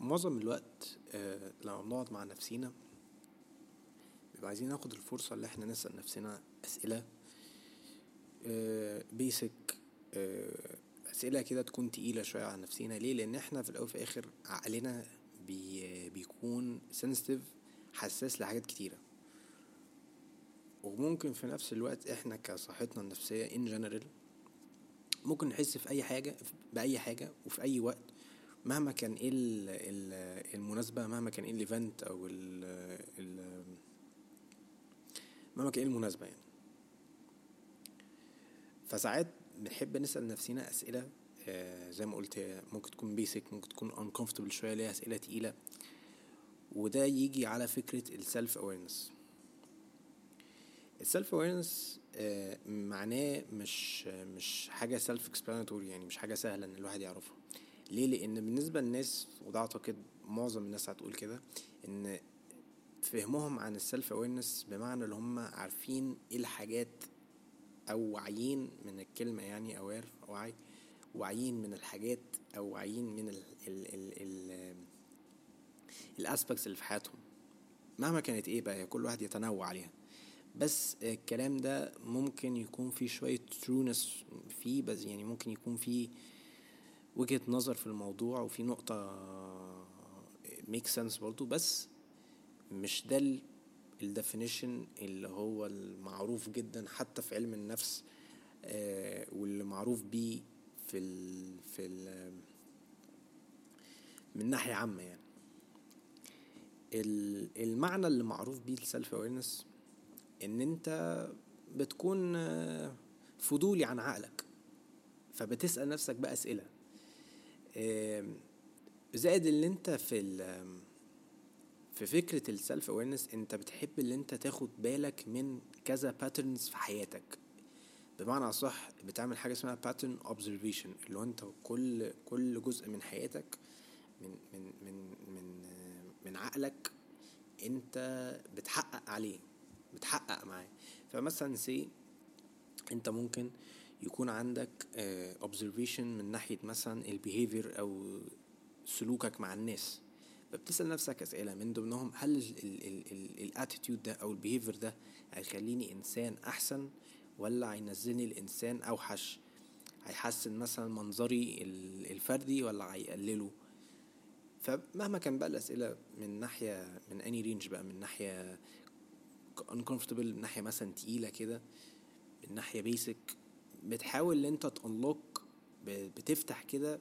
معظم الوقت آه، لما بنقعد مع نفسينا بيبقى عايزين ناخد الفرصة اللي إحنا نسأل نفسنا أسئلة بيسك آه، أسئلة كده تكون تقيلة شوية على نفسينا ليه؟ لأن إحنا في الأول وفي الآخر عقلنا بي بيكون سنسيتيف حساس لحاجات كتيرة وممكن في نفس الوقت إحنا كصحتنا النفسية in general ممكن نحس في أي حاجة بأي حاجة وفي أي وقت مهما كان إيه المناسبة مهما كان إيه ال event أو ال ال مهما كان إيه المناسبة يعني. فساعات بنحب نسأل نفسنا أسئلة آه، زي ما قلت ممكن تكون basic ممكن تكون uncomfortable شوية ليها أسئلة تقيلة. وده يجي على فكرة ال self awareness ال self awareness معناه مش مش حاجة self explanatory يعني مش حاجة سهلة إن الواحد يعرفها. ليه؟ لأن بالنسبة للناس وده أعتقد معظم الناس هتقول كده إن فهمهم عن ال self awareness بمعنى اللي هم عارفين إيه الحاجات أو واعيين من الكلمة يعني aware وعي واعيين من الحاجات أو واعيين من ال ال ال ال ال aspects اللي في حياتهم. مهما كانت إيه بقى كل واحد يتنوع عليها. بس الكلام ده ممكن يكون فيه شوية truth فيه بس يعني ممكن يكون فيه وجهة نظر في الموضوع وفي نقطة make sense برضو بس مش ده ال definition اللي هو المعروف جدا حتى في علم النفس آه، واللي معروف بيه في ال في ال من ناحية عامة يعني. المعنى اللي معروف بيه ال self awareness إن أنت بتكون آه، فضولي عن عقلك فبتسأل نفسك بقى أسئلة. زائد اللي انت في في فكرة ال self awareness انت بتحب اللي انت تاخد بالك من كذا patterns في حياتك. بمعنى صح بتعمل حاجة اسمها pattern observation اللي هو انت كل كل جزء من حياتك من من من من من عقلك انت بتحقق عليه بتحقق معاه. فمثلا say انت ممكن آه يكون عندك observation من ناحية مثلا ال behavior أو سلوكك مع الناس. فبتسأل نفسك أسئلة من ضمنهم هل ال attitude ده أو ال behavior ده هيخليني إنسان أحسن ولا هينزلني الإنسان أوحش؟ هيحسن مثلا منظري الفردي ولا هيقلله؟ فمهما كان بقى الأسئلة من ناحية من any range بقى من ناحية uncomfortable من ناحية مثلا تقيلة كده من ناحية basic بتحاول إن أنت ت unlock بتفتح كده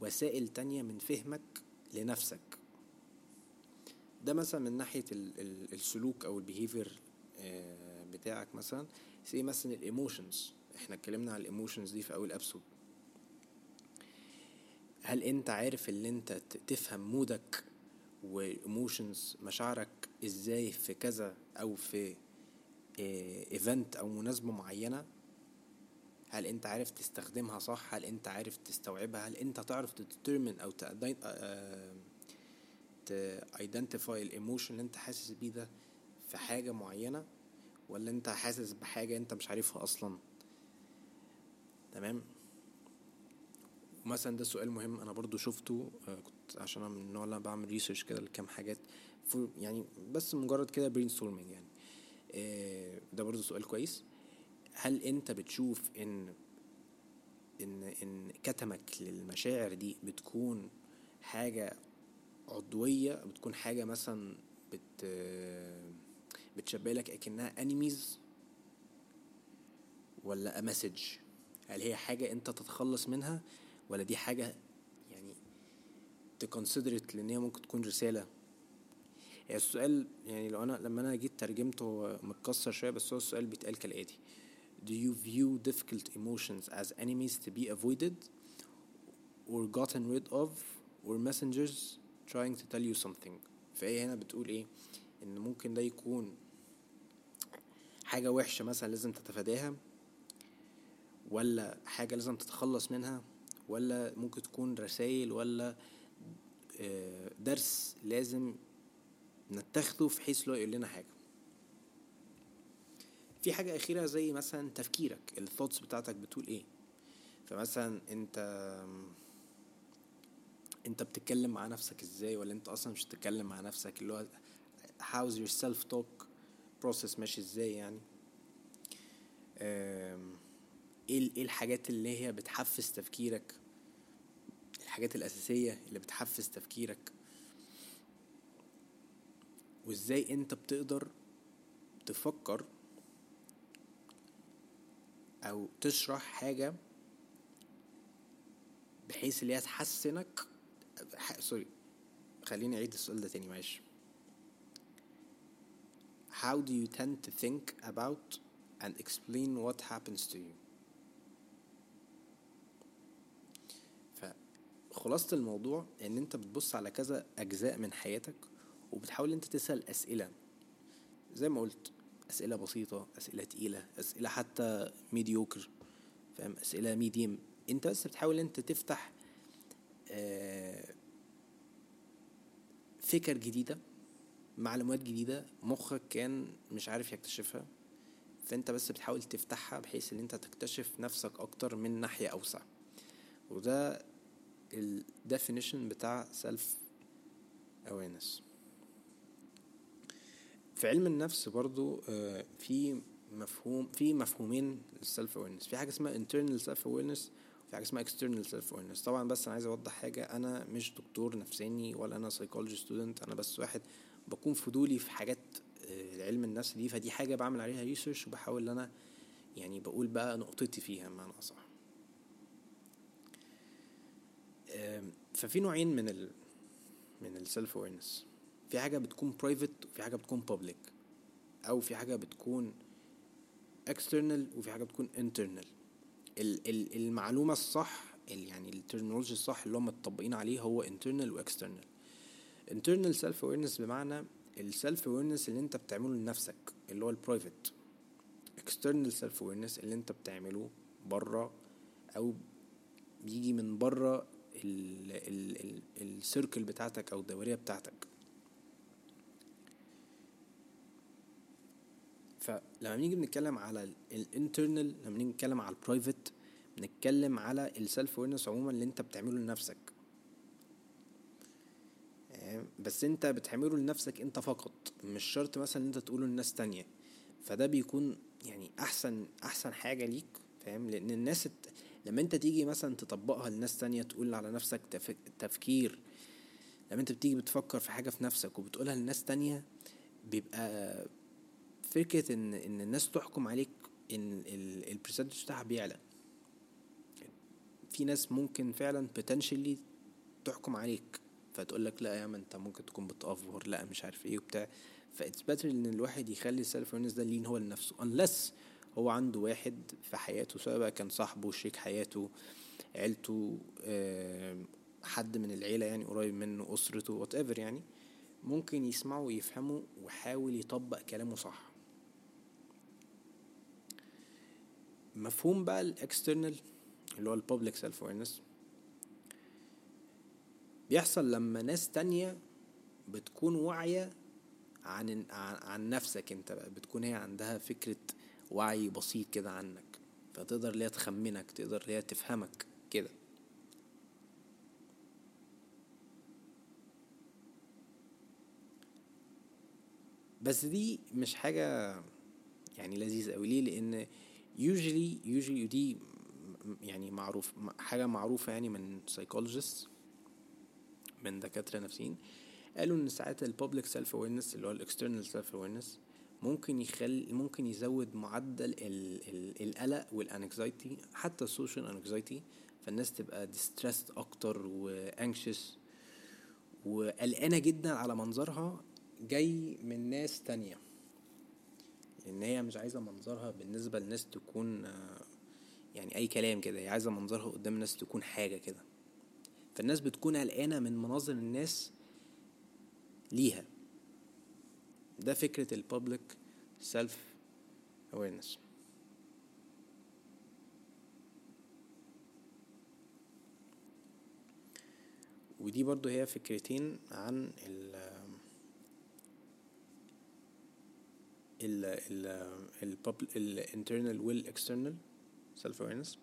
وسائل تانية من فهمك لنفسك. ده مثلا من ناحية السلوك أو ال behavior آه، بتاعك مثلا. زي مثلا ال emotions إحنا اتكلمنا عن ال emotions دي في أول episode هل أنت عارف إن أنت تفهم mood ك و emotions مشاعرك إزاي في كذا أو في event آه، أو مناسبة معينة؟ هل انت عارف تستخدمها صح؟ هل انت عارف تستوعبها؟ هل انت تعرف ت determine أو identify ال emotion اللي انت حاسس بيه ده في حاجة معينة ولا انت حاسس بحاجة انت مش عارفها أصلا؟ تمام؟ مثلا ده سؤال مهم أنا برضو شفته آه، كنت عشان أنا من النوع اللي أنا بعمل research كده لكام حاجات يعني بس مجرد كده brain يعني. آه، ده برضو سؤال كويس. هل انت بتشوف ان ان ان كتمك للمشاعر دي بتكون حاجة عضوية بتكون حاجة مثلا بت بتشبه لك أكنها enemies ولا message هل هي حاجة انت تتخلص منها ولا دي حاجة يعني ت considered لأن هي ممكن تكون يعني السؤال يعني لو أنا لما أنا جيت ترجمته متكسر شوية بس هو السؤال بيتقال كالآتي. Do you view difficult emotions as enemies to be avoided or gotten rid of or messengers trying to tell you something? فهي هنا بتقول إيه؟ إن ممكن ده يكون حاجة وحشة مثلا لازم تتفاداها ولا حاجة لازم تتخلص منها ولا ممكن تكون رسائل ولا آه، درس لازم نتخذه في حيث لو يقول لنا حاجة. في حاجة أخيرة زي مثلا تفكيرك الثوتس بتاعتك بتقول إيه؟ فمثلا أنت أنت بتتكلم مع نفسك إزاي؟ ولا أنت أصلا مش بتتكلم مع نفسك؟ اللي هو how's your self talk process ماشي إزاي يعني؟ ال- إيه الحاجات اللي هي بتحفز تفكيرك؟ الحاجات الأساسية اللي بتحفز تفكيرك؟ وإزاي أنت بتقدر تفكر أو تشرح حاجة بحيث اللي هي تحسنك. سوري خليني أعيد السؤال ده تاني معلش How do you tend to think about and explain what happens to you فخلاصة الموضوع إن أنت بتبص على كذا أجزاء من حياتك وبتحاول أنت تسأل أسئلة زي ما قلت أسئلة بسيطة أسئلة تقيلة أسئلة حتى mediocre فاهم؟ أسئلة medium أنت بس بتحاول أنت تفتح آه، فكر جديدة معلومات جديدة مخك كان مش عارف يكتشفها فأنت بس بتحاول تفتحها بحيث إن أنت تكتشف نفسك أكتر من ناحية أوسع. وده ال definition بتاع self awareness في علم النفس برضو آه، في مفهوم في مفهومين للسيلف awareness. في حاجة اسمها internal self awareness وفي حاجة اسمها external self awareness. طبعا بس أنا عايز أوضح حاجة. أنا مش دكتور نفساني ولا أنا psychology student. أنا بس واحد بكون فضولي في حاجات آه، علم النفس دي. فدي حاجة بعمل عليها ريسيرش وبحاول إن أنا يعني بقول بقى نقطتي فيها بمعنى أصح. ففي نوعين من ال من ال self awareness. في حاجة بتكون private وفي حاجة بتكون public أو في حاجة بتكون external وفي حاجة بتكون internal. ال ال المعلومة الصح ال يعني ال terminology الصح اللي هم متطبقين عليه هو internal و external. internal self awareness بمعنى ال self awareness اللي انت بتعمله لنفسك اللي هو ال private external self awareness اللي انت بتعمله بره أو بيجي من بره ال ال ال ال circle بتاعتك أو الدوريه بتاعتك. فلما بنيجي بنتكلم على ال internal لما بنيجي نتكلم على ال private بنتكلم على ال self awareness عموما اللي انت بتعمله لنفسك. آه، بس انت بتعمله لنفسك انت فقط مش شرط مثلا إن انت تقوله لناس تانية. فده بيكون يعني أحسن أحسن حاجة ليك فاهم؟ لأن الناس الت... لما انت تيجي مثلا تطبقها لناس تانية تقول على نفسك تف... تفكير لما انت بتيجي بتفكر في حاجة في نفسك وبتقولها لناس تانية بيبقى فكرة إن إن الناس تحكم عليك إن البرسنتج بتاعها بيعلى. في ناس ممكن فعلا potentially تحكم عليك فتقول لك لا يا عم أنت ممكن تكون بتأفور لا مش عارف إيه وبتاع. ف it's better إن الواحد يخلي ال self awareness ده lean هو لنفسه unless هو عنده واحد في حياته سواء بقى كان صاحبه شريك حياته عيلته حد من العيلة يعني قريب منه أسرته whatever يعني ممكن يسمعه ويفهمه ويحاول يطبق كلامه صح. مفهوم بقى ال external اللي هو ال public self awareness بيحصل لما ناس تانية بتكون واعية عن عن عن نفسك أنت بقى بتكون هي عندها فكرة وعي بسيط كده عنك فتقدر ليها تخمنك تقدر ليها تفهمك كده. بس دي مش حاجة يعني لذيذة أوي. ليه؟ لأن usually usually دي يعني معروف حاجة معروفة يعني من psychologists من دكاترة نفسيين قالوا إن ساعات ال public self awareness اللي هو ال external self awareness ممكن يخلي ممكن يزود معدل ال ال القلق وال anxiety حتى ال social anxiety فالناس تبقى distressed أكتر و anxious وقلقانة جدا على منظرها جاي من ناس تانية. إن هي مش عايزة منظرها بالنسبة للناس تكون يعني أي كلام كده هي عايزة منظرها قدام الناس تكون حاجة كده. فالناس بتكون قلقانة من مناظر الناس ليها. ده فكرة البابليك سيلف awareness. ودي برضو هي فكرتين عن ال ال ال ال internal وال external self awareness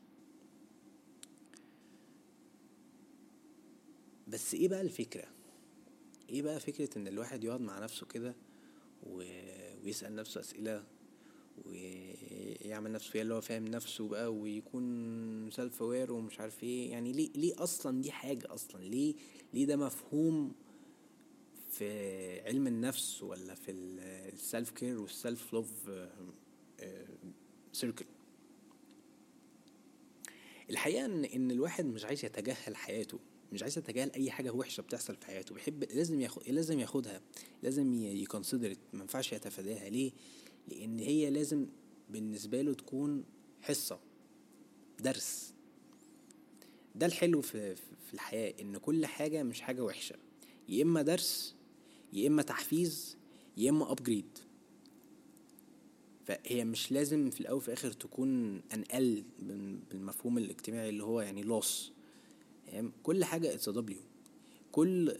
بس إيه بقى الفكرة؟ إيه بقى فكرة إن الواحد يقعد مع نفسه كده و... ويسأل نفسه أسئلة ويعمل نفسه فيها اللي هو فاهم نفسه بقى ويكون self aware ومش عارف إيه؟ يعني ليه ليه أصلا دي حاجة أصلا؟ ليه ليه ده مفهوم في علم النفس ولا في ال self care وال self love circle الحقيقة إن إن الواحد مش عايز يتجاهل حياته مش عايز يتجاهل أي حاجة وحشة بتحصل في حياته بيحب لازم ياخد لازم ياخدها لازم ي consider ما ينفعش يتفاداها. ليه؟ لأن هي لازم بالنسبة له تكون حصة درس. ده الحلو في في الحياة إن كل حاجة مش حاجة وحشة. يا إما درس يا إما تحفيز يا إما upgrade فهي مش لازم في الأول وفي الآخر تكون an L بالمفهوم الاجتماعي اللي هو يعني loss كل حاجة it's W كل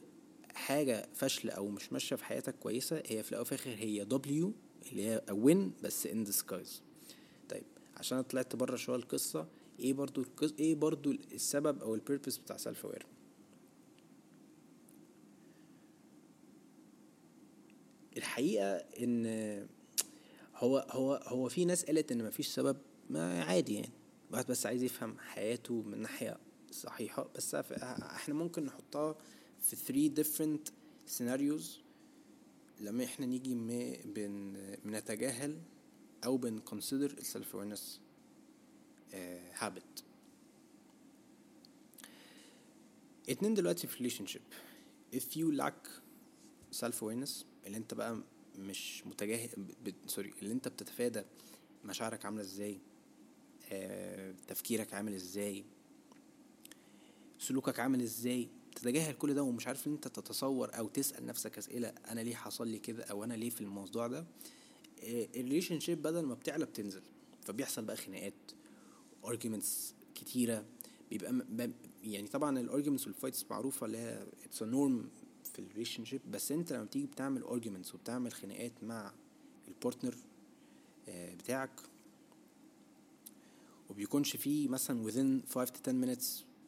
حاجة فاشلة أو مش ماشية في حياتك كويسة هي في الأول وفي الآخر هي W اللي هي win بس in disguise طيب عشان طلعت بره شوية القصة إيه برضو القصة إيه برضو السبب أو ال purpose بتاع self aware الحقيقة إن هو هو هو في ناس قالت إن مفيش سبب ما عادي يعني. واحد بس عايز يفهم حياته من ناحية صحيحة بس إحنا ممكن نحطها في 3 different scenarios. لما إحنا نيجي بن بنتجاهل أو بنكونسيدر السلف awareness هابت اتنين دلوقتي في relationship. If you lack self awareness اللي انت بقى مش متجاهل سوري اللي انت بتتفادى مشاعرك عاملة إزاي آه تفكيرك عامل إزاي سلوكك عامل إزاي تتجاهل كل ده ومش عارف ان انت تتصور أو تسأل نفسك أسئلة أنا ليه حصل لي كده أو أنا ليه في الموضوع ده؟ ال relationship بدل ما بتعلى بتنزل فبيحصل بقى خناقات arguments كتيرة بيبقى يعني طبعا ال arguments وال fights معروفة اللي هي it's norm في ال relationship بس انت لما تيجي بتعمل arguments وبتعمل خناقات مع ال partner بتاعك وبيكونش فيه مثلا within 5 to 10 minutes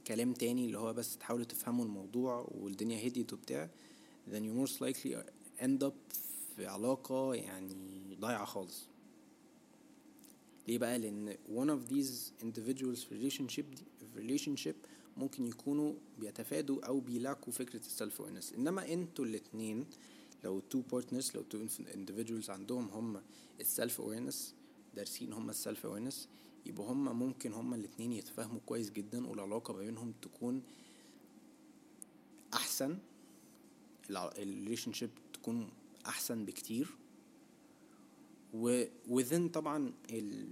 كلام تاني اللي هو بس تحاولوا تفهموا الموضوع والدنيا هديت وبتاع then you most likely end up في علاقة يعني ضايعة خالص. ليه بقى؟ لأن one of these individuals في relationship دي relationship ممكن يكونوا بيتفادوا أو بيلاقوا فكرة السلف awareness. إنما أنتوا الاتنين لو two partners لو two individuals عندهم هم ال self awareness دارسين هم ال self awareness يبقى هما ممكن هما الاتنين يتفاهموا كويس جدا والعلاقة ما بينهم تكون أحسن ال relationship تكون أحسن بكتير. و within طبعا ال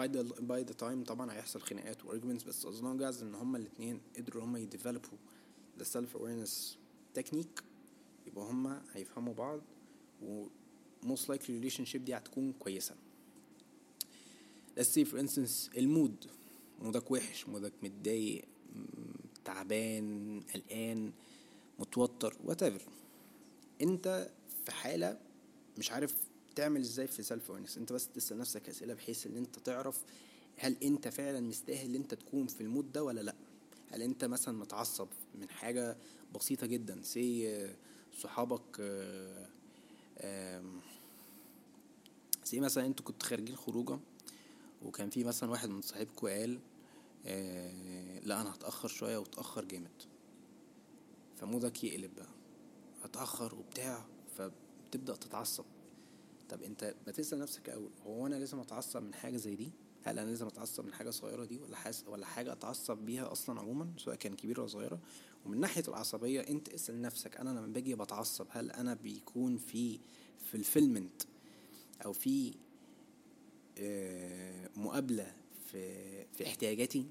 by the by the time طبعا هيحصل خناقات و arguments بس as long as إن هما الاتنين قدروا هما ي develop وا the self awareness technique يبقى هما هيفهموا بعض و most likely relationship دي هتكون كويسة. Let's say for instance ال mood. mood ك وحش mood ك متضايق تعبان قلقان متوتر whatever. انت في حالة مش عارف تعمل إزاي في self awareness انت بس تسأل نفسك أسئلة بحيث إن أنت تعرف هل أنت فعلا مستاهل ان أنت تكون في ال mood ده ولا لأ. هل أنت مثلا متعصب من حاجة بسيطة جدا؟ say صحابك say مثلا أنتوا كنتوا خارجين خروجة وكان في مثلا واحد من صاحبكم قال آه لأ أنا هتأخر شوية وتأخر جامد. ف mood ك يقلب بقى. هتأخر وبتاع فبتبدأ تتعصب. طب انت بتسأل نفسك اول هو أنا لازم اتعصب من حاجة زي دي؟ هل أنا لازم اتعصب من حاجة صغيرة دي ولا حاس ولا حاجة اتعصب بيها أصلا عموما سواء كان كبيرة ولا صغيرة؟ ومن ناحية العصبية انت اسأل نفسك أنا لما باجي بتعصب هل أنا بيكون في fulfillment أو في مقابلة في في احتياجاتي؟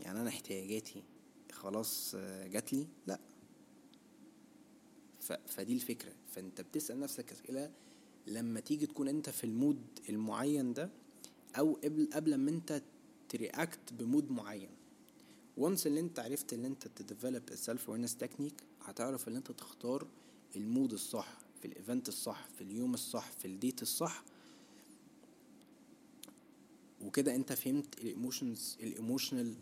يعني أنا احتياجاتي خلاص جات لي لا. فدي الفكرة. فانت بتسأل نفسك أسئلة لما تيجي تكون انت في ال mood المعين ده أو قبل قبل ما انت ت react ب mood معين. once اللي انت عرفت اللي انت ت develop ال self awareness technique هتعرف اللي انت تختار ال mood الصح في ال event الصح في اليوم الصح في ال date الصح. وكده انت فهمت ال emotions ال emotional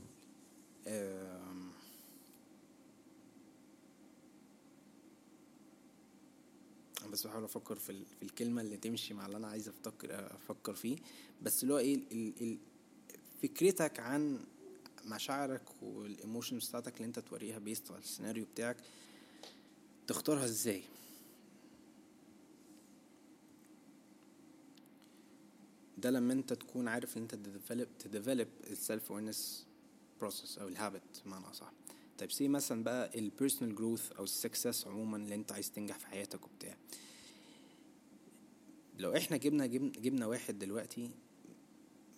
بس بحاول أفكر في ال- في الكلمة اللي تمشي مع اللي أنا عايز أفكر أفكر فيه. بس اللي هو إيه ال- ال- فكرتك عن مشاعرك وال emotions بتاعتك اللي أنت توريها based على السيناريو بتاعك تختارها إزاي؟ ده لما أنت تكون عارف إن أنت ت develop ت develop ال self awareness process أو ال habit بمعنى أصح. طيب say مثلا بقى ال personal growth أو ال success عموما اللي أنت عايز تنجح في حياتك وبتاع. لو إحنا جبنا جبنا, واحد دلوقتي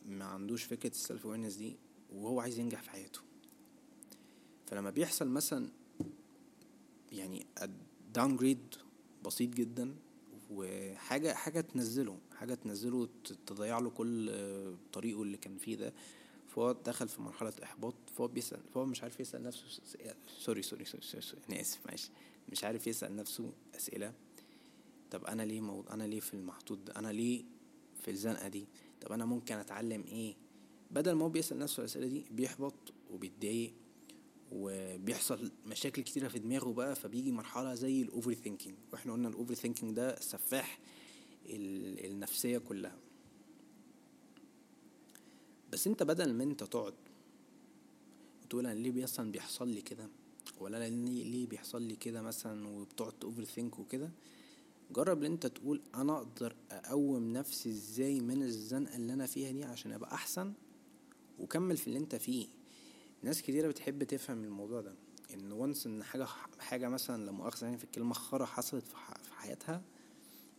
ما عندوش فكرة ال self awareness دي وهو عايز ينجح في حياته. فلما بيحصل مثلا يعني downgrade بسيط جدا وحاجة حاجة تنزله حاجة تنزله تضيع له كل طريقه اللي كان فيه ده فهو دخل في مرحلة إحباط فهو بيسأل فهو مش عارف يسأل نفسه س- sorry sorry sorry, sorry, sorry أنا آسف معلش. مش عارف يسأل نفسه أسئلة. طب أنا ليه مو... أنا ليه في المحطوط ده؟ أنا ليه في الزنقة دي؟ طب أنا ممكن أتعلم إيه؟ بدل ما هو بيسأل نفسه الأسئلة دي بيحبط وبيتضايق وبيحصل مشاكل كتيرة في دماغه بقى فبيجي مرحلة زي ال overthinking وإحنا قلنا ال overthinking ده سفاح ال- النفسية كلها. بس انت بدل ما انت تقعد وتقول أنا ليه بيحصل بيحصل لي كده؟ ولا أنا ليه بيحصل لي كده مثلا وبتقعد overthink وكده؟ جرب إن انت تقول أنا أقدر أقوم نفسي إزاي من الزنقة اللي أنا فيها دي عشان أبقى أحسن وكمل في اللي أنت فيه. ناس كتيرة بتحب تفهم الموضوع ده إن once إن حاجة حاجة مثلا لا مؤاخذة يعني في الكلمة خرا حصلت في حياتها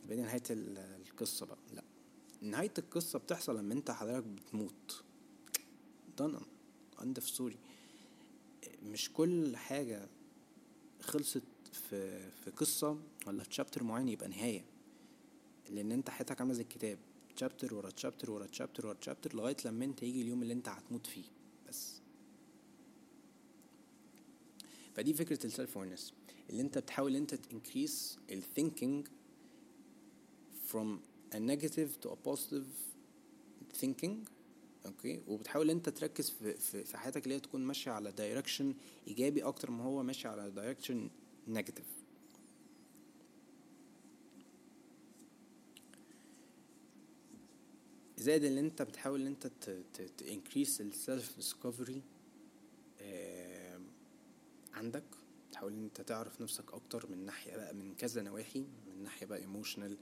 يبقى دي نهاية ال- القصة بقى. لأ. نهاية القصة بتحصل لما انت حضرتك بتموت. Done. end of story مش كل حاجة خلصت في في قصة ولا في تشابتر معين يبقى نهاية. لأن أنت حياتك عاملة زي الكتاب. تشابتر ورا تشابتر ورا تشابتر ورا تشابتر لغاية لما أنت يجي اليوم اللي أنت هتموت فيه. بس. فدي فكرة السيلف awareness اللي أنت بتحاول أنت ت increase ال thinking from a negative to a positive thinking okay وبتحاول انت تركز في في, في حياتك اللي هي تكون ماشية على direction إيجابي أكتر ما هو ماشي على direction negative زائد إن انت بتحاول إن انت ت increase ال self discovery عندك. تحاول إن انت تعرف نفسك أكتر من ناحية بقى من كذا نواحي من ناحية بقى emotional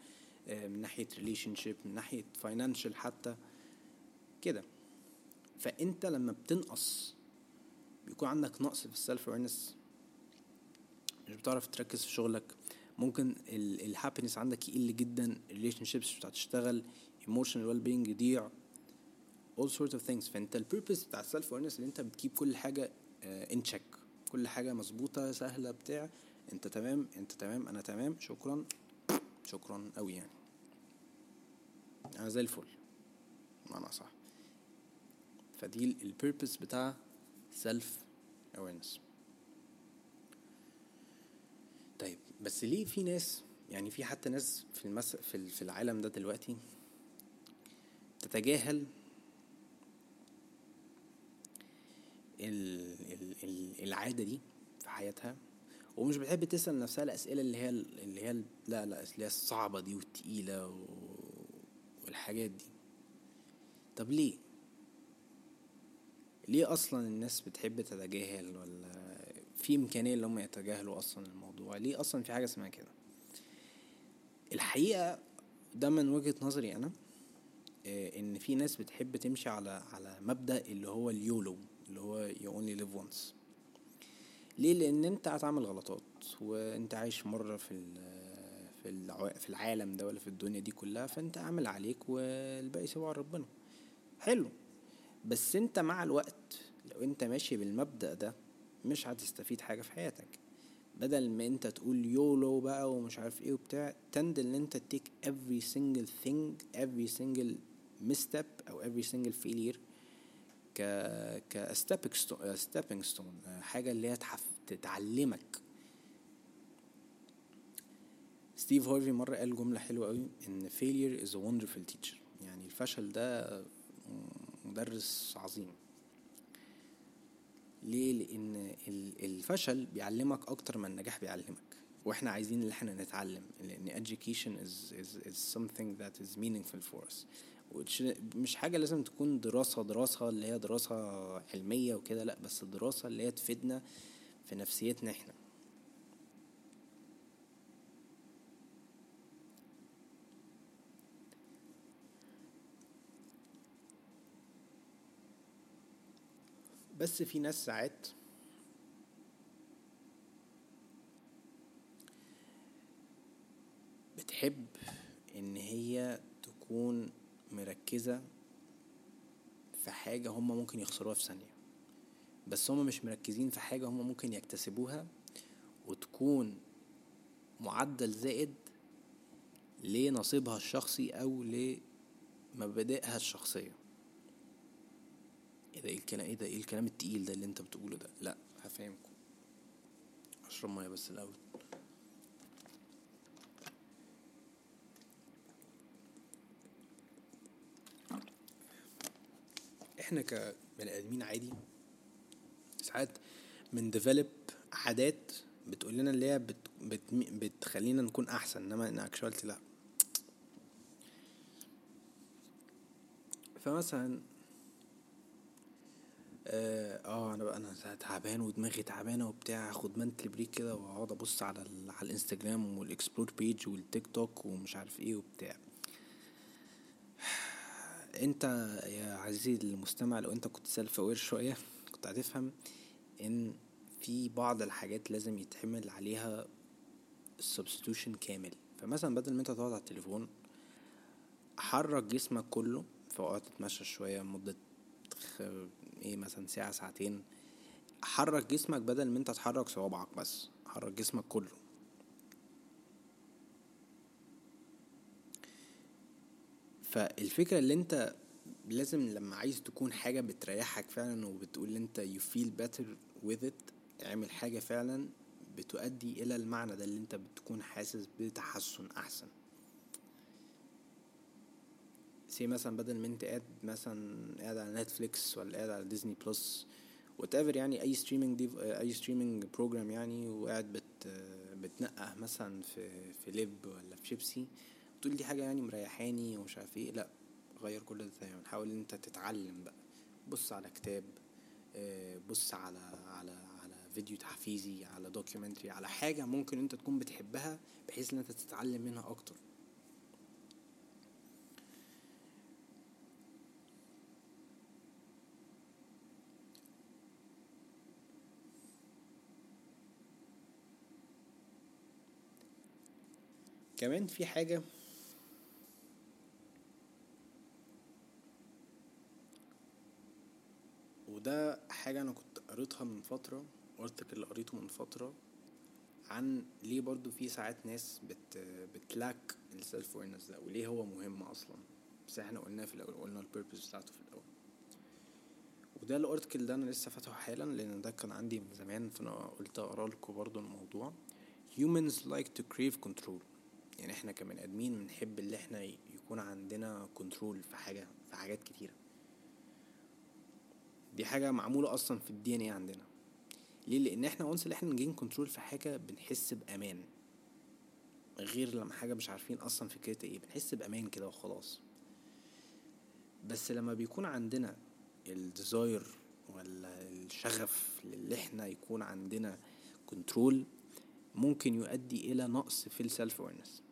من ناحية relationship من ناحية financial حتى كده. فأنت لما بتنقص بيكون عندك نقص في ال self awareness مش بتعرف تركز في شغلك. ممكن ال happiness عندك يقل جدا ال relationships بتاعت تشتغل emotional well being يضيع all sort of things. فأنت ال purpose بتاع ال self awareness اللي أنت بتجيب كل حاجة ان ت check كل حاجة مظبوطة سهلة بتاع أنت تمام أنت تمام أنا تمام شكرا. شكرا قوي يعني. أنا زي الفل. معنى صح فدي ال purpose بتاع self awareness طيب بس ليه في ناس يعني في حتى ناس في المس في في العالم ده دلوقتي تتجاهل. ال... ال... العادة دي في حياتها ومش بتحب تسأل نفسها الأسئلة اللي هي اللي هي لا لا اللي هي الصعبة دي والتقيلة. والحاجات دي طب ليه؟ ليه أصلا الناس بتحب تتجاهل ولا في إمكانية إن هم يتجاهلوا أصلا الموضوع ليه أصلا في حاجة اسمها كده الحقيقة ده من وجهة نظري أنا إن في ناس بتحب تمشي على على مبدأ اللي هو اليولو اللي هو you only live once ليه؟ لأن أنت هتعمل غلطات وأنت عايش مره في في في العالم ده ولا في الدنيا دي كلها فأنت عامل عليك والباقي سيبه على ربنا. حلو. بس أنت مع الوقت لو أنت ماشي بالمبدأ ده مش هتستفيد حاجة في حياتك. بدل ما أنت تقول يولو بقى ومش عارف إيه وبتاع تند إن أنت تيك every single thing every single misstep أو every single failure ك ك stepping stone حاجة اللي هي تحف... تتعلمك ستيف هارفي مرة قال جملة حلوة قوي إن failure is a wonderful teacher. يعني الفشل ده مدرس عظيم. ليه؟ لإن الفشل بيعلمك أكتر ما النجاح بيعلمك. وإحنا عايزين إن إحنا نتعلم لأن education is, is, is something that is meaningful for us. مش حاجة لازم تكون دراسة دراسة اللي هي دراسة علمية وكده لأ بس الدراسة اللي هي تفيدنا في نفسيتنا إحنا. بس في ناس ساعات بتحب إن هي تكون مركزة في حاجة هما ممكن يخسروها في ثانية. بس هما مش مركزين في حاجة هما ممكن يكتسبوها وتكون معدل زائد لنصيبها الشخصي أو لمبادئها الشخصية. إيه ده إيه الكلام إيه ده إيه الكلام التقيل ده اللي أنت بتقوله ده؟ لا هفهمكم. أشرب مية بس الأول. إحنا كبني آدمين عادي ساعات بن develop عادات بتقول لنا اللي هي بت بت بتخلينا نكون أحسن إنما إن actually لأ. فمثلا آه آه، أنا بقى أنا تعبان ودماغي تعبانة وبتاع آخد mentally break كده وأقعد أبص على ال... على الإنستجرام وال explore page والتيك توك ومش عارف إيه وبتاع. إنت يا عزيزي المستمع لو إنت كنت self aware شوية كنت هتفهم إن في بعض الحاجات لازم يتحمل عليها ال substitution كامل. فمثلا بدل ما أنت تقعد على التليفون حرك جسمك كله فاقعد تتمشى شوية مدة إيه مثلا ساعة ساعتين. حرك جسمك بدل ما أنت تحرك صوابعك بس حرك جسمك كله. فالفكرة اللي أنت لازم لما عايز تكون حاجة بتريحك فعلا وبتقول أنت you feel better with it اعمل حاجة فعلا بتؤدي إلى المعنى ده اللي أنت بتكون حاسس بتحسن أحسن. say مثلا بدل ما أنت قاعد مثلا قاعد على نتفليكس ولا قاعد على ديزني بلس whatever يعني أي streaming دي أي streaming program يعني وقاعد بت بتنقه مثلا في في ليب ولا في شيبسي تقول دي حاجة يعني مريحاني ومش عارف إيه لأ غير كل ده تماما. حاول إن أنت تتعلم بقى. بص على كتاب بص على على على فيديو تحفيزي على documentary على حاجة ممكن انت تكون بتحبها بحيث ان انت تتعلم منها أكتر. كمان في حاجة وده حاجة أنا كنت قريتها من فترة قلت article اللي قريته من فترة عن ليه برضو في ساعات ناس بت بت lack ال self awareness ده وليه هو مهم أصلا. بس إحنا قلناه في الأول قلنا ال purpose بتاعته في الأول. وده ال article ده أنا لسه فاتحه حالا لأن ده كان عندي من زمان فأنا قلت أقرأ لكم برضو الموضوع. Humans like to crave control. يعني إحنا كبني آدمين بنحب اللي إحنا يكون عندنا control في حاجة في حاجات كتيرة. دي حاجة معمولة أصلا في ال DNA عندنا. ليه؟ لأن إحنا once اللي إحنا ن gain control في حاجة بنحس بأمان. غير لما حاجة مش عارفين أصلا فكرتها إيه بنحس بأمان كده وخلاص. بس لما بيكون عندنا ال desire ولا الشغف اللي إحنا يكون عندنا control ممكن يؤدي إلى نقص في ال self awareness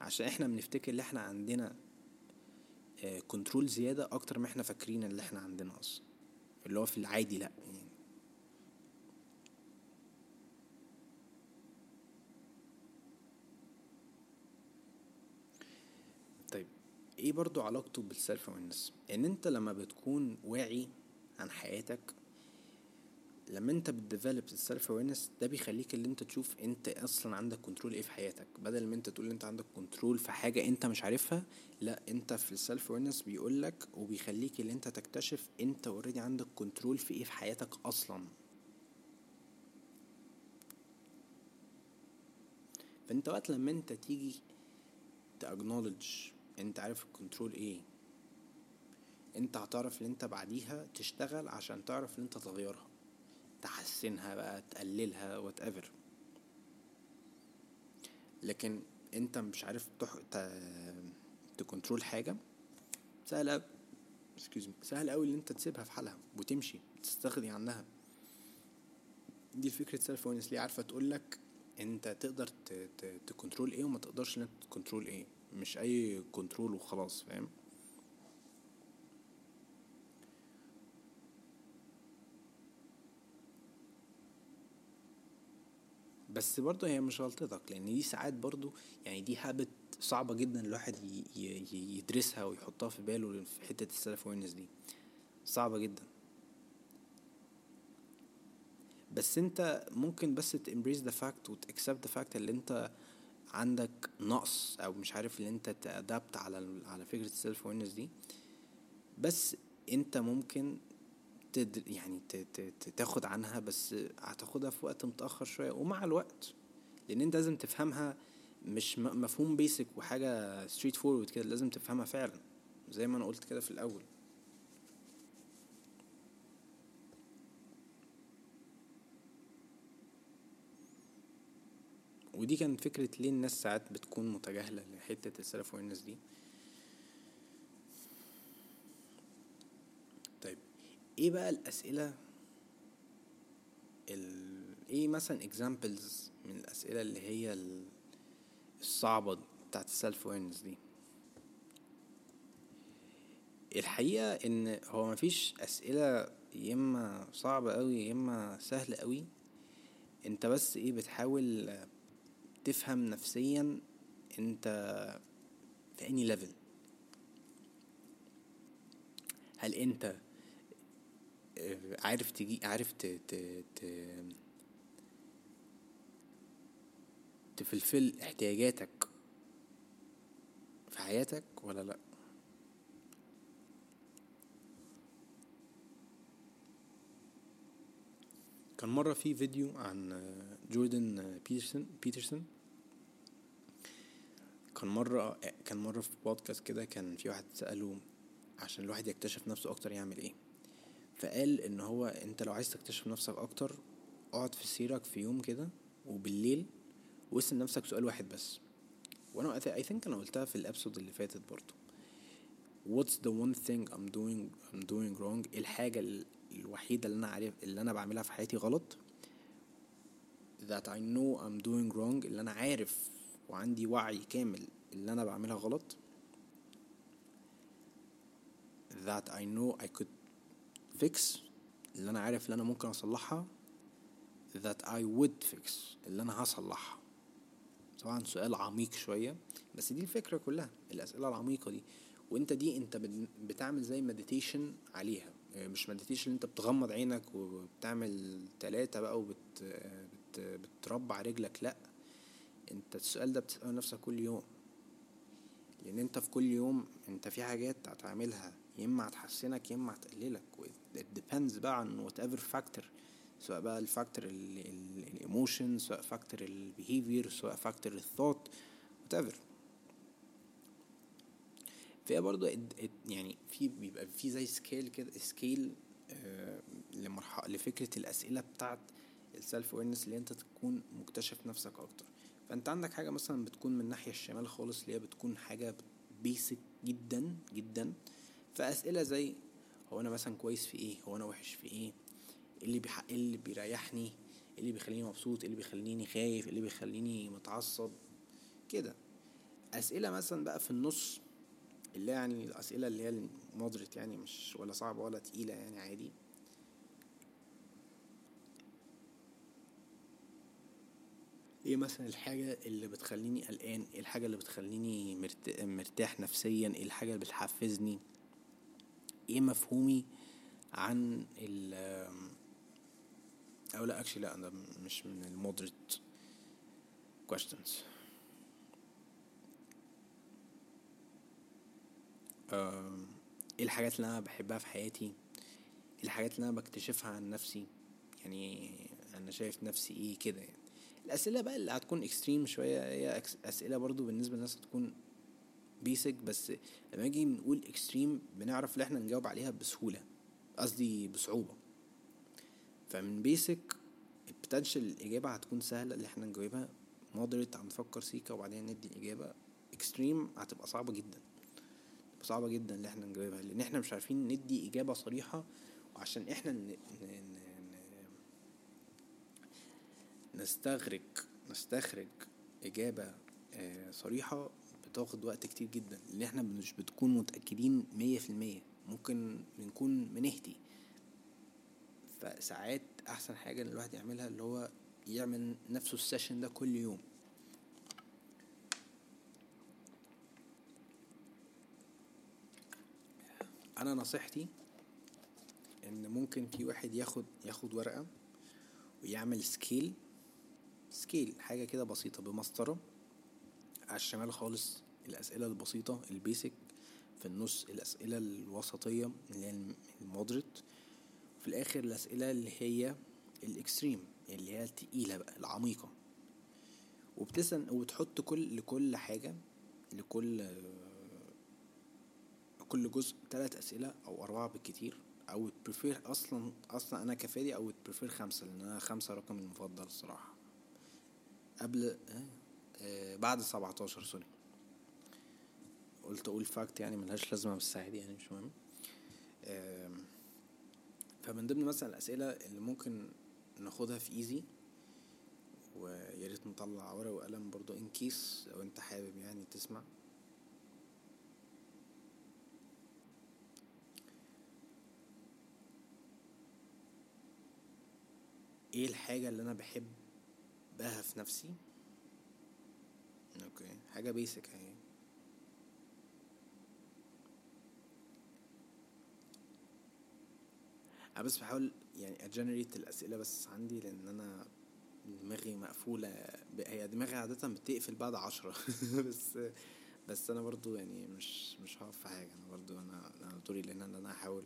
عشان إحنا بنفتكر إن إحنا عندنا control آه، زيادة أكتر ما إحنا فاكرين اللي إحنا عندنا أصلا. اللي هو في العادي لأ يعني. طيب إيه برضو علاقته بال self awareness إن أنت لما بتكون واعي عن حياتك لما انت بت develop ال self awareness ده بيخليك اللي انت تشوف انت أصلا عندك control إيه في حياتك. بدل ما انت تقول انت عندك control في حاجة انت مش عارفها لا انت في ال self awareness بيقول لك وبيخليك اللي انت تكتشف انت already عندك control في إيه في حياتك أصلا. فانت وقت لما انت تيجي ت acknowledge انت عارف ال control إيه انت هتعرف ان انت بعديها تشتغل عشان تعرف ان انت تغيرها. تحسنها بقى تقللها whatever. لكن انت مش عارف تح... ت... ت control حاجة سهل me. سهل قوي إن انت تسيبها في حالها وتمشي تستغني عنها. دي فكرة self awareness ليه؟ عارفة تقول لك انت تقدر ت... ت... ت control إيه وما تقدرش إن انت ت control إيه. مش أي control وخلاص فاهم؟ بس برضه هي مش غلطتك لأن دي ساعات برضه يعني دي habit صعبة جدا الواحد يدرسها ويحطها في باله في حتة ال self awareness دي. صعبة جدا. بس أنت ممكن بس ت embrace the fact وت accept the fact اللي أنت عندك نقص أو مش عارف اللي أنت ت adapt على على فكرة ال self awareness دي. بس أنت ممكن تد يعني تاخد عنها بس هتاخدها في وقت متأخر شوية ومع الوقت لأن أنت لازم تفهمها مش مفهوم basic وحاجة straightforward كده لازم تفهمها فعلا زي ما أنا قلت كده في الأول. ودي كانت فكرة ليه الناس ساعات بتكون متجاهلة لحتة ال self awareness دي. إيه بقى الأسئلة؟ ال... إيه مثلا examples من الأسئلة اللي هي الصعبة بتاعت ال self awareness دي؟ الحقيقة إن هو مفيش أسئلة يا إما صعبة قوي يا إما سهلة قوي أنت بس إيه بتحاول تفهم نفسيا أنت في any level هل أنت عارف تجي عارف ت ت ت تفلفل احتياجاتك في حياتك ولا لأ؟ كان مرة في فيديو عن جوردن بيترسون بيترسون. كان مرة كان مرة في بودكاست كده كان في واحد سأله عشان الواحد يكتشف نفسه أكتر يعمل إيه. فقال إن هو أنت لو عايز تكتشف نفسك أكتر اقعد في سيرك في يوم كده وبالليل واسأل نفسك سؤال واحد بس. وأنا اي ثينك أنا قلتها في الابسود اللي فاتت برضو. What's the one thing I'm doing I'm doing wrong إيه الحاجة الوحيدة اللي أنا عارف اللي أنا بعملها في حياتي غلط؟ That I know I'm doing wrong اللي أنا عارف وعندي وعي كامل اللي أنا بعملها غلط. That I know I could fix اللي أنا عارف اللي أنا ممكن أصلحها that I would fix اللي أنا هصلحها. طبعا سؤال عميق شوية بس دي الفكرة كلها الأسئلة العميقة دي. وأنت دي أنت بتعمل زي meditation عليها. يعني مش meditation أنت بتغمض عينك وبتعمل تلاتة بقى وبت بت بتربع رجلك لأ. أنت السؤال ده بتسأله نفسك كل يوم. لأن أنت في كل يوم أنت في حاجات هتعملها يا إما هتحسنك يا إما هتقللك. It depends بقى عن whatever factor سواء بقى ال factor ال emotion سواء factor ال behavior سواء factor ال thought whatever. فهي برضو يعني في بيبقى في زي scale كده scale آه لمرحلة لفكرة الأسئلة بتاعت ال self awareness اللي انت تكون مكتشف نفسك أكتر. فأنت عندك حاجة مثلا بتكون من الناحية الشمال خالص اللي هي بتكون حاجة basic جدا جدا. فأسئلة زي هو أنا مثلا كويس في إيه؟ هو أنا وحش في إيه؟ اللي بيحق اللي بيريحني؟ اللي بيخليني مبسوط؟ اللي بيخليني خايف؟ اللي بيخليني متعصب؟ كده. أسئلة مثلا بقى في النص اللي يعني الأسئلة اللي هي المودريت يعني مش ولا صعبة ولا تقيلة يعني عادي. إيه مثلا الحاجة اللي بتخليني قلقان؟ إيه الحاجة اللي بتخليني مرتاح نفسيا؟ إيه الحاجة اللي بتحفزني؟ إيه مفهومي عن ال أو لا اكشلي لا ده مش من المودريت questions. إيه الحاجات اللي أنا بحبها في حياتي؟ إيه الحاجات اللي أنا بكتشفها عن نفسي؟ يعني أنا شايف نفسي إيه كده يعني؟ الأسئلة بقى اللي هتكون extreme شوية هي أسئلة برضو بالنسبة للناس هتكون basic بس لما نيجي نقول extreme بنعرف ان إحنا نجاوب عليها بسهولة قصدي بصعوبة. فمن basic ال potential الإجابة هتكون سهلة اللي إحنا نجاوبها moderate هنفكر سيكا وبعدين ندي الإجابة. extreme هتبقى صعبة جدا. صعبة جدا اللي إحنا نجاوبها لأن إحنا مش عارفين ندي إجابة صريحة وعشان إحنا ن... ن... ن... نستخرج نستخرج إجابة آه، صريحة بتاخد وقت كتير جدا لأن إحنا مش بتكون متأكدين مية في المية ممكن بنكون بنهدي فساعات أحسن حاجة الواحد يعملها اللي هو يعمل نفسه ال session ده كل يوم. أنا نصيحتي إن ممكن في واحد ياخد ياخد ورقة ويعمل scale scale حاجة كده بسيطة بمسطرة على الشمال خالص الأسئلة البسيطة ال basic في النص الأسئلة الوسطية اللي هي ال moderate. في الآخر الأسئلة اللي هي ال extreme اللي هي التقيلة بقى العميقة. وبتسأل وبتحط كل لكل حاجة لكل كل جزء ثلاث أسئلة أو أربعة بالكتير. أو prefer أصلا أصلا أنا كفادي أو prefer خمسة لأن أنا خمسة رقمي المفضل الصراحة. قبل بعد سبعتاشر sorry. قلت أقول fact يعني ملهاش لازمة بس عادي يعني مش مهم. فمن ضمن مثلا الأسئلة اللي ممكن ناخدها في easy ويا ريت نطلع ورقة وقلم برضو in case لو أنت حابب يعني تسمع. إيه الحاجة اللي أنا بحبها في نفسي؟ okay حاجة basic اهي أنا بس بحاول يعني أ generate الأسئلة بس عندي لأن أنا دماغي مقفولة هي دماغي عادة بتقفل بعد عشرة. بس بس أنا برضو يعني مش مش هقف في حاجة. أنا برضو أنا أنا دوري لأن أنا هحاول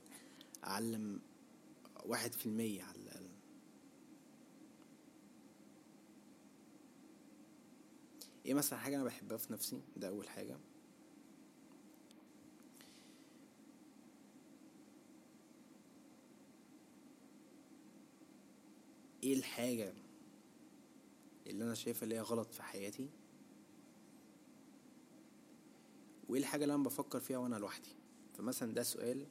أعلم واحد في المية على إيه مثلا حاجة أنا بحبها في نفسي؟ ده أول حاجة. إيه الحاجة اللي أنا شايفها اللي هي غلط في حياتي؟ وإيه الحاجة اللي أنا بفكر فيها وأنا لوحدي؟ فمثلا ده سؤال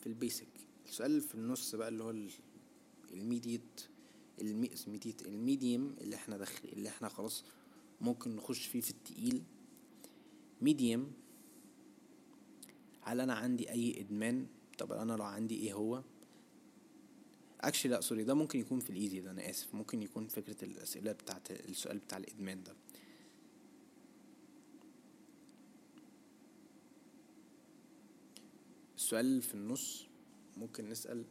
في ال basic. السؤال في النص بقى اللي هو ال mediate ال mediate ال medium اللي إحنا داخل اللي إحنا خلاص ممكن نخش فيه في التقيل. medium هل أنا عندي أي إدمان؟ طب أنا لو عندي إيه هو؟ actually لا sorry ده ممكن يكون في ال easy ده أنا آسف. ممكن يكون فكرة الأسئلة بتاعت السؤال بتاع الإدمان ده. السؤال في النص ممكن نسأل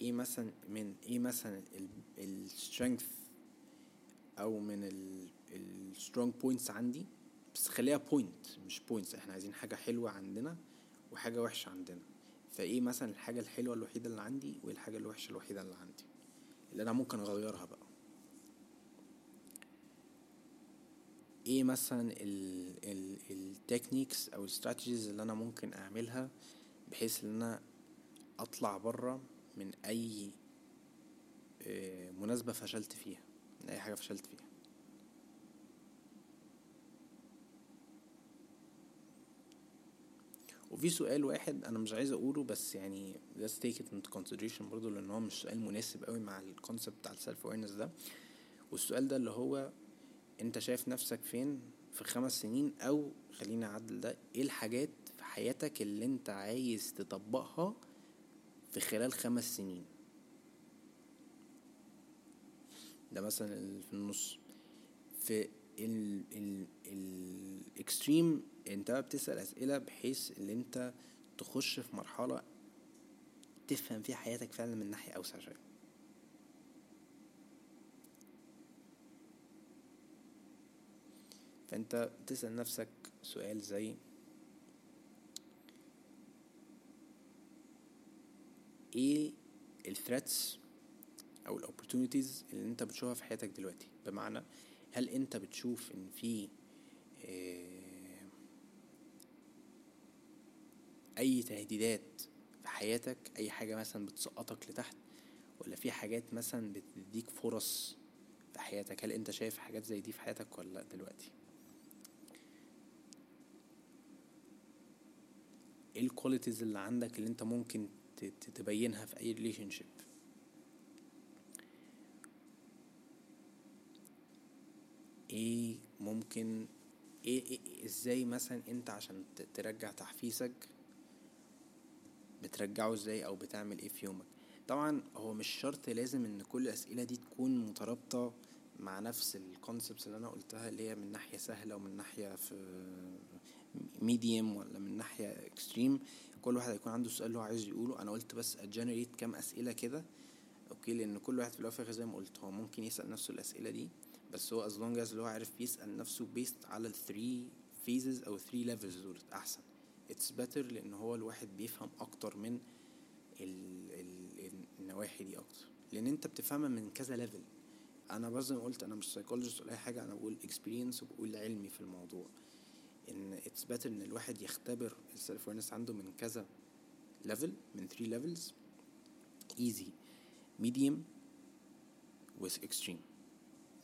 إيه مثلا من إيه مثلا ال strength أو من ال strong points عندي. بس خليها point مش points إحنا عايزين حاجة حلوة عندنا وحاجة وحشة عندنا. فإيه مثلا الحاجة الحلوة الوحيدة اللي عندي وإيه الحاجة الوحشة الوحيدة اللي عندي؟ اللي أنا ممكن أغيرها بقى. إيه مثلا ال techniques أو ال strategies اللي أنا ممكن أعملها بحيث إن أنا أطلع بره من أي مناسبة فشلت فيها من أي حاجة فشلت فيها؟ وفي سؤال واحد أنا مش عايز أقوله بس يعني let's take it into consideration برضه لأن هو مش سؤال مناسب قوي مع ال concept بتاع ال self awareness ده. والسؤال ده اللي هو أنت شايف نفسك فين في خمس سنين؟ أو خلينا اعدل ده إيه الحاجات في حياتك اللي أنت عايز تطبقها في خلال خمس سنين؟ ده مثلا في النص. في ال ال الاكستريم انت بتسأل أسئلة بحيث إن انت تخش في مرحلة تفهم فيها حياتك فعلا من ناحية أوسع شوية. فأنت تسأل نفسك سؤال زي إيه ال threats أو ال opportunities اللي أنت بتشوفها في حياتك دلوقتي؟ بمعنى هل أنت بتشوف إن في أي تهديدات في حياتك أي حاجة مثلا بتسقطك لتحت ولا في حاجات مثلا بتديك فرص في حياتك؟ هل أنت شايف حاجات زي دي في حياتك ولا لا دلوقتي؟ إيه ال qualities اللي عندك اللي أنت ممكن تبينها في أي relationship إيه ممكن إيه, إيه إزاي مثلا أنت عشان ترجع تحفيزك بترجعه إزاي أو بتعمل إيه في يومك. طبعا هو مش شرط لازم إن كل الأسئلة دي تكون مترابطة مع نفس ال concepts اللي أنا قلتها اللي هي من ناحية سهلة ومن ناحية في medium ولا من ناحية extreme كل واحد هيكون عنده سؤال هو عايز يقوله. أنا قلت بس ا generate كام أسئلة كده. okay لأن كل واحد في الأول زي ما قلت هو ممكن يسأل نفسه الأسئلة دي. بس هو as long as اللي هو عارف يسأل نفسه based على ال three phases أو three levels دول أحسن. it's better لأن هو الواحد بيفهم أكتر من ال ال النواحي دي أكتر. لأن أنت بتفهمها من كذا level أنا بس زي ما قلت أنا مش psychologist ولا أي حاجة أنا بقول experience وبقول علمي في الموضوع. إن it's better إن الواحد يختبر ال self awareness عنده من كذا level من 3 levels easy medium with extreme.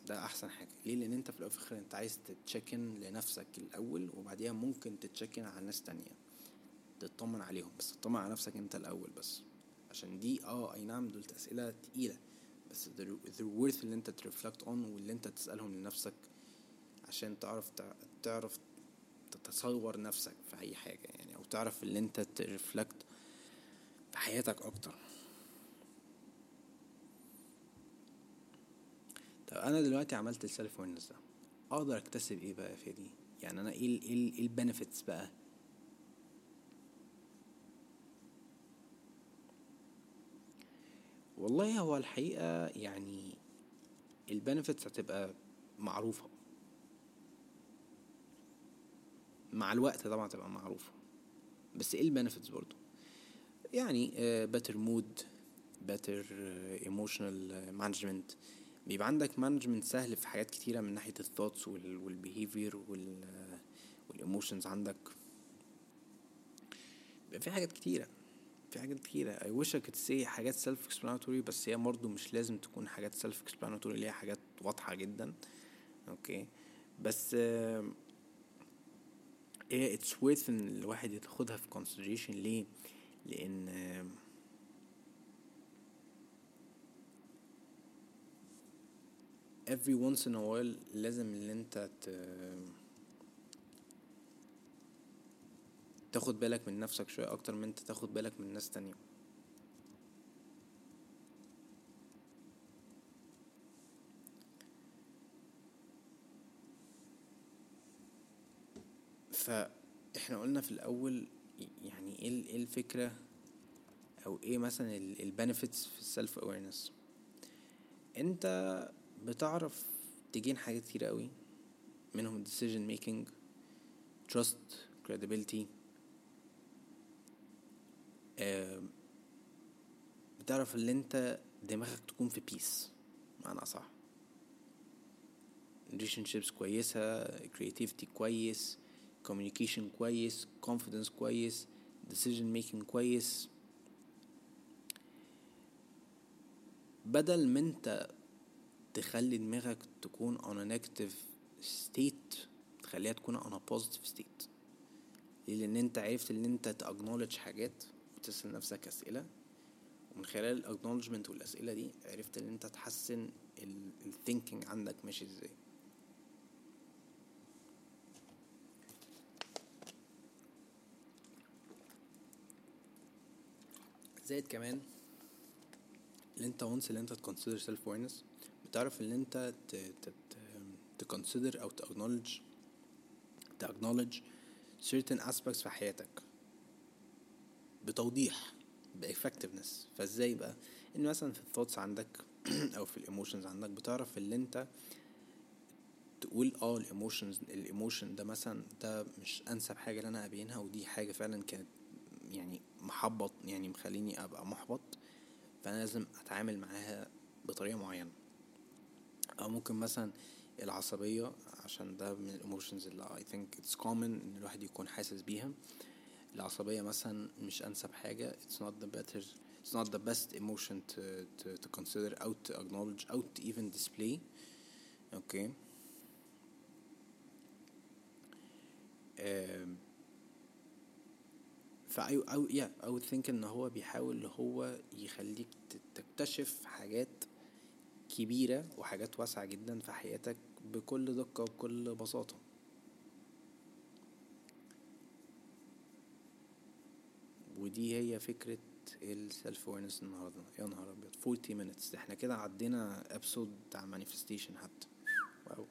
ده أحسن حاجة. ليه؟ لأن أنت في الأول وفي الآخر أنت عايز ت check in لنفسك الأول وبعديها ممكن ت check in على ناس تانية. تطمن عليهم بس تطمن على نفسك أنت الأول بس. عشان دي آه أي نعم دول أسئلة تقيلة بس they're worth اللي أنت ت reflect on واللي أنت تسألهم لنفسك عشان تعرف تعرف تتصور نفسك في أي حاجة يعني أو تعرف اللي أنت ت reflect في حياتك أكتر. أنا دلوقتي عملت ال self awareness ده. أقدر أكتسب إيه بقى في دي يعني أنا إيه إيه ال benefits بقى؟ والله هو الحقيقة يعني ال benefits هتبقى معروفة. مع الوقت طبعا تبقى معروفة. بس إيه ال benefits برضو؟ يعني better mood better emotional management. بيبقى عندك management سهل في حاجات كتيرة من ناحية ال thoughts وال behavior وال emotions عندك. بيبقى في حاجات كتيرة في حاجات كتيرة. I wish I could say حاجات self explanatory بس هي برضه مش لازم تكون حاجات self explanatory ليها حاجات واضحة جدا. okay بس هي it's worth إن الواحد ياخدها في consideration. ليه؟ لأن every once in a while لازم ان انت ت... تاخد بالك من نفسك شوية أكتر من انت تاخد بالك من ناس تانية. فإحنا قلنا في الأول يعني إيه إيه الفكرة أو إيه مثلا ال benefits في ال self awareness أنت بتعرف تجين حاجات كتير قوي منهم decision making trust credibility بتعرف ان انت دماغك تكون في بيس معنى صح relationships كويسة creativity كويس communication كويس confidence كويس decision making كويس بدل ما انت تخلي دماغك تكون on a negative state تخليها تكون on a positive state. لأن أنت عرفت إن أنت ت acknowledge حاجات وتسأل نفسك أسئلة ومن خلال ال acknowledgment والأسئلة دي عرفت إن أنت تحسن ال thinking عندك ماشي إزاي. زائد كمان اللي أنت once اللي أنت ت consider self awareness بتعرف إن أنت ت consider أو ت acknowledge ت acknowledge certain aspects في حياتك بتوضيح ب effectiveness فإزاي بقى؟ إن مثلا في ال thoughts عندك أو في ال emotions عندك بتعرف اللي أنت تقول آه ال emotions ال emotion ده مثلا ده مش أنسب حاجة اللي أنا أبينها ودي حاجة فعلا كانت يعني محبط يعني مخليني أبقى محبط فأنا لازم أتعامل معاها بطريقة معينة. أو ممكن مثلا العصبية عشان ده من ال emotions اللي I think it's common إن الواحد يكون حاسس بيها. العصبية مثلا مش أنسب حاجة. it's not the better it's not the best emotion to, to, to consider أو to acknowledge أو to even display. Okay. um, فا I, I, yeah, I would think إن هو بيحاول هو يخليك تكتشف حاجات كبيرة وحاجات واسعة جدا في حياتك بكل دقة وبكل بساطة. ودي هي فكرة ال self awareness النهاردة. يا نهار أبيض. 40 minutes. إحنا كده عدينا episode بتاع manifestation حتى. Wow.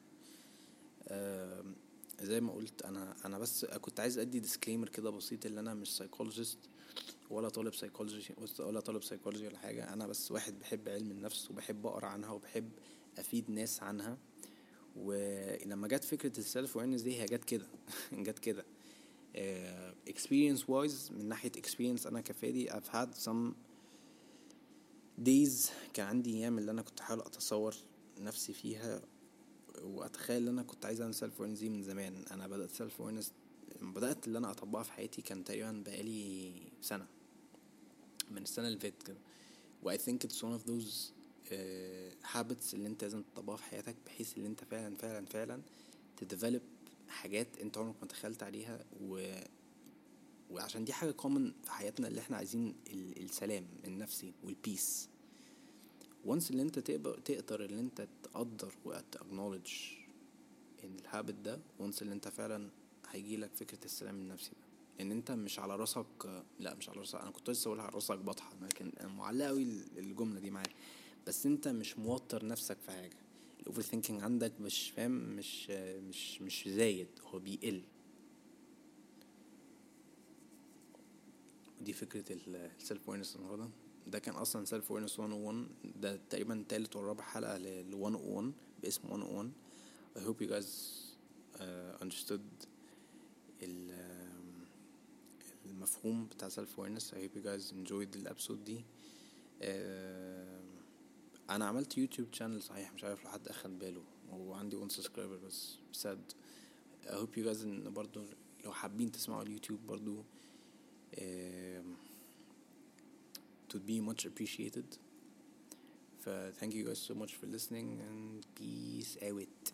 زي ما قلت أنا أنا بس كنت عايز أدي disclaimer كده بسيط ان أنا مش psychologist ولا طالب psychology ولا طالب psychology ولا حاجة. أنا بس واحد بحب علم النفس وبحب أقرأ عنها وبحب أفيد ناس عنها. ولما جت فكرة ال self awareness دي هي جت كده جت كده. Experience wise من ناحية experience أنا ك فادي I've had some days كان عندي أيام اللي أنا كنت حاول أتصور نفسي فيها وأتخيل إن أنا كنت عايز أعمل self awareness دي من زمان. أنا بدأت self awareness بدأت اللي أنا أطبقها في حياتي كان تقريبا بقالي سنة. من السنة اللي فاتت كده. و I think it's one of those uh, habits اللي انت لازم تطبقها في حياتك بحيث ان انت فعلا فعلا فعلا ت develop حاجات انت عمرك ما تخيلت عليها. و وعشان دي حاجة common في حياتنا اللي إحنا عايزين ال... السلام النفسي وال peace و once اللي انت تقدر تقدر اللي انت تقدر وت acknowledge ال habit ده once اللي انت فعلا هيجيلك فكرة السلام النفسي. إن أنت مش على راسك لأ مش على راسك. أنا كنت لسه اقولها على راسك بطحة لكن معلقة قوي الجملة دي معايا. بس أنت مش موتر نفسك في حاجة. ال overthinking عندك مش فاهم؟ مش مش مش زايد هو بيقل. دي فكرة ال self awareness النهاردة. ده كان أصلا self awareness 101 ده تقريبا تالت ولا رابع حلقة لل 101 باسم 101 I hope you guys uh, understood المفهوم بتاع self awareness I hope you guys enjoyed ال episode دي uh, أنا عملت يوتيوب channel صحيح مش عارف لو حد أخد باله وعندي 1 subscriber بس sad I hope you guys إن برضو لو حابين تسمعوا اليوتيوب برضو it would be much appreciated. So thank you guys so much for listening and peace out.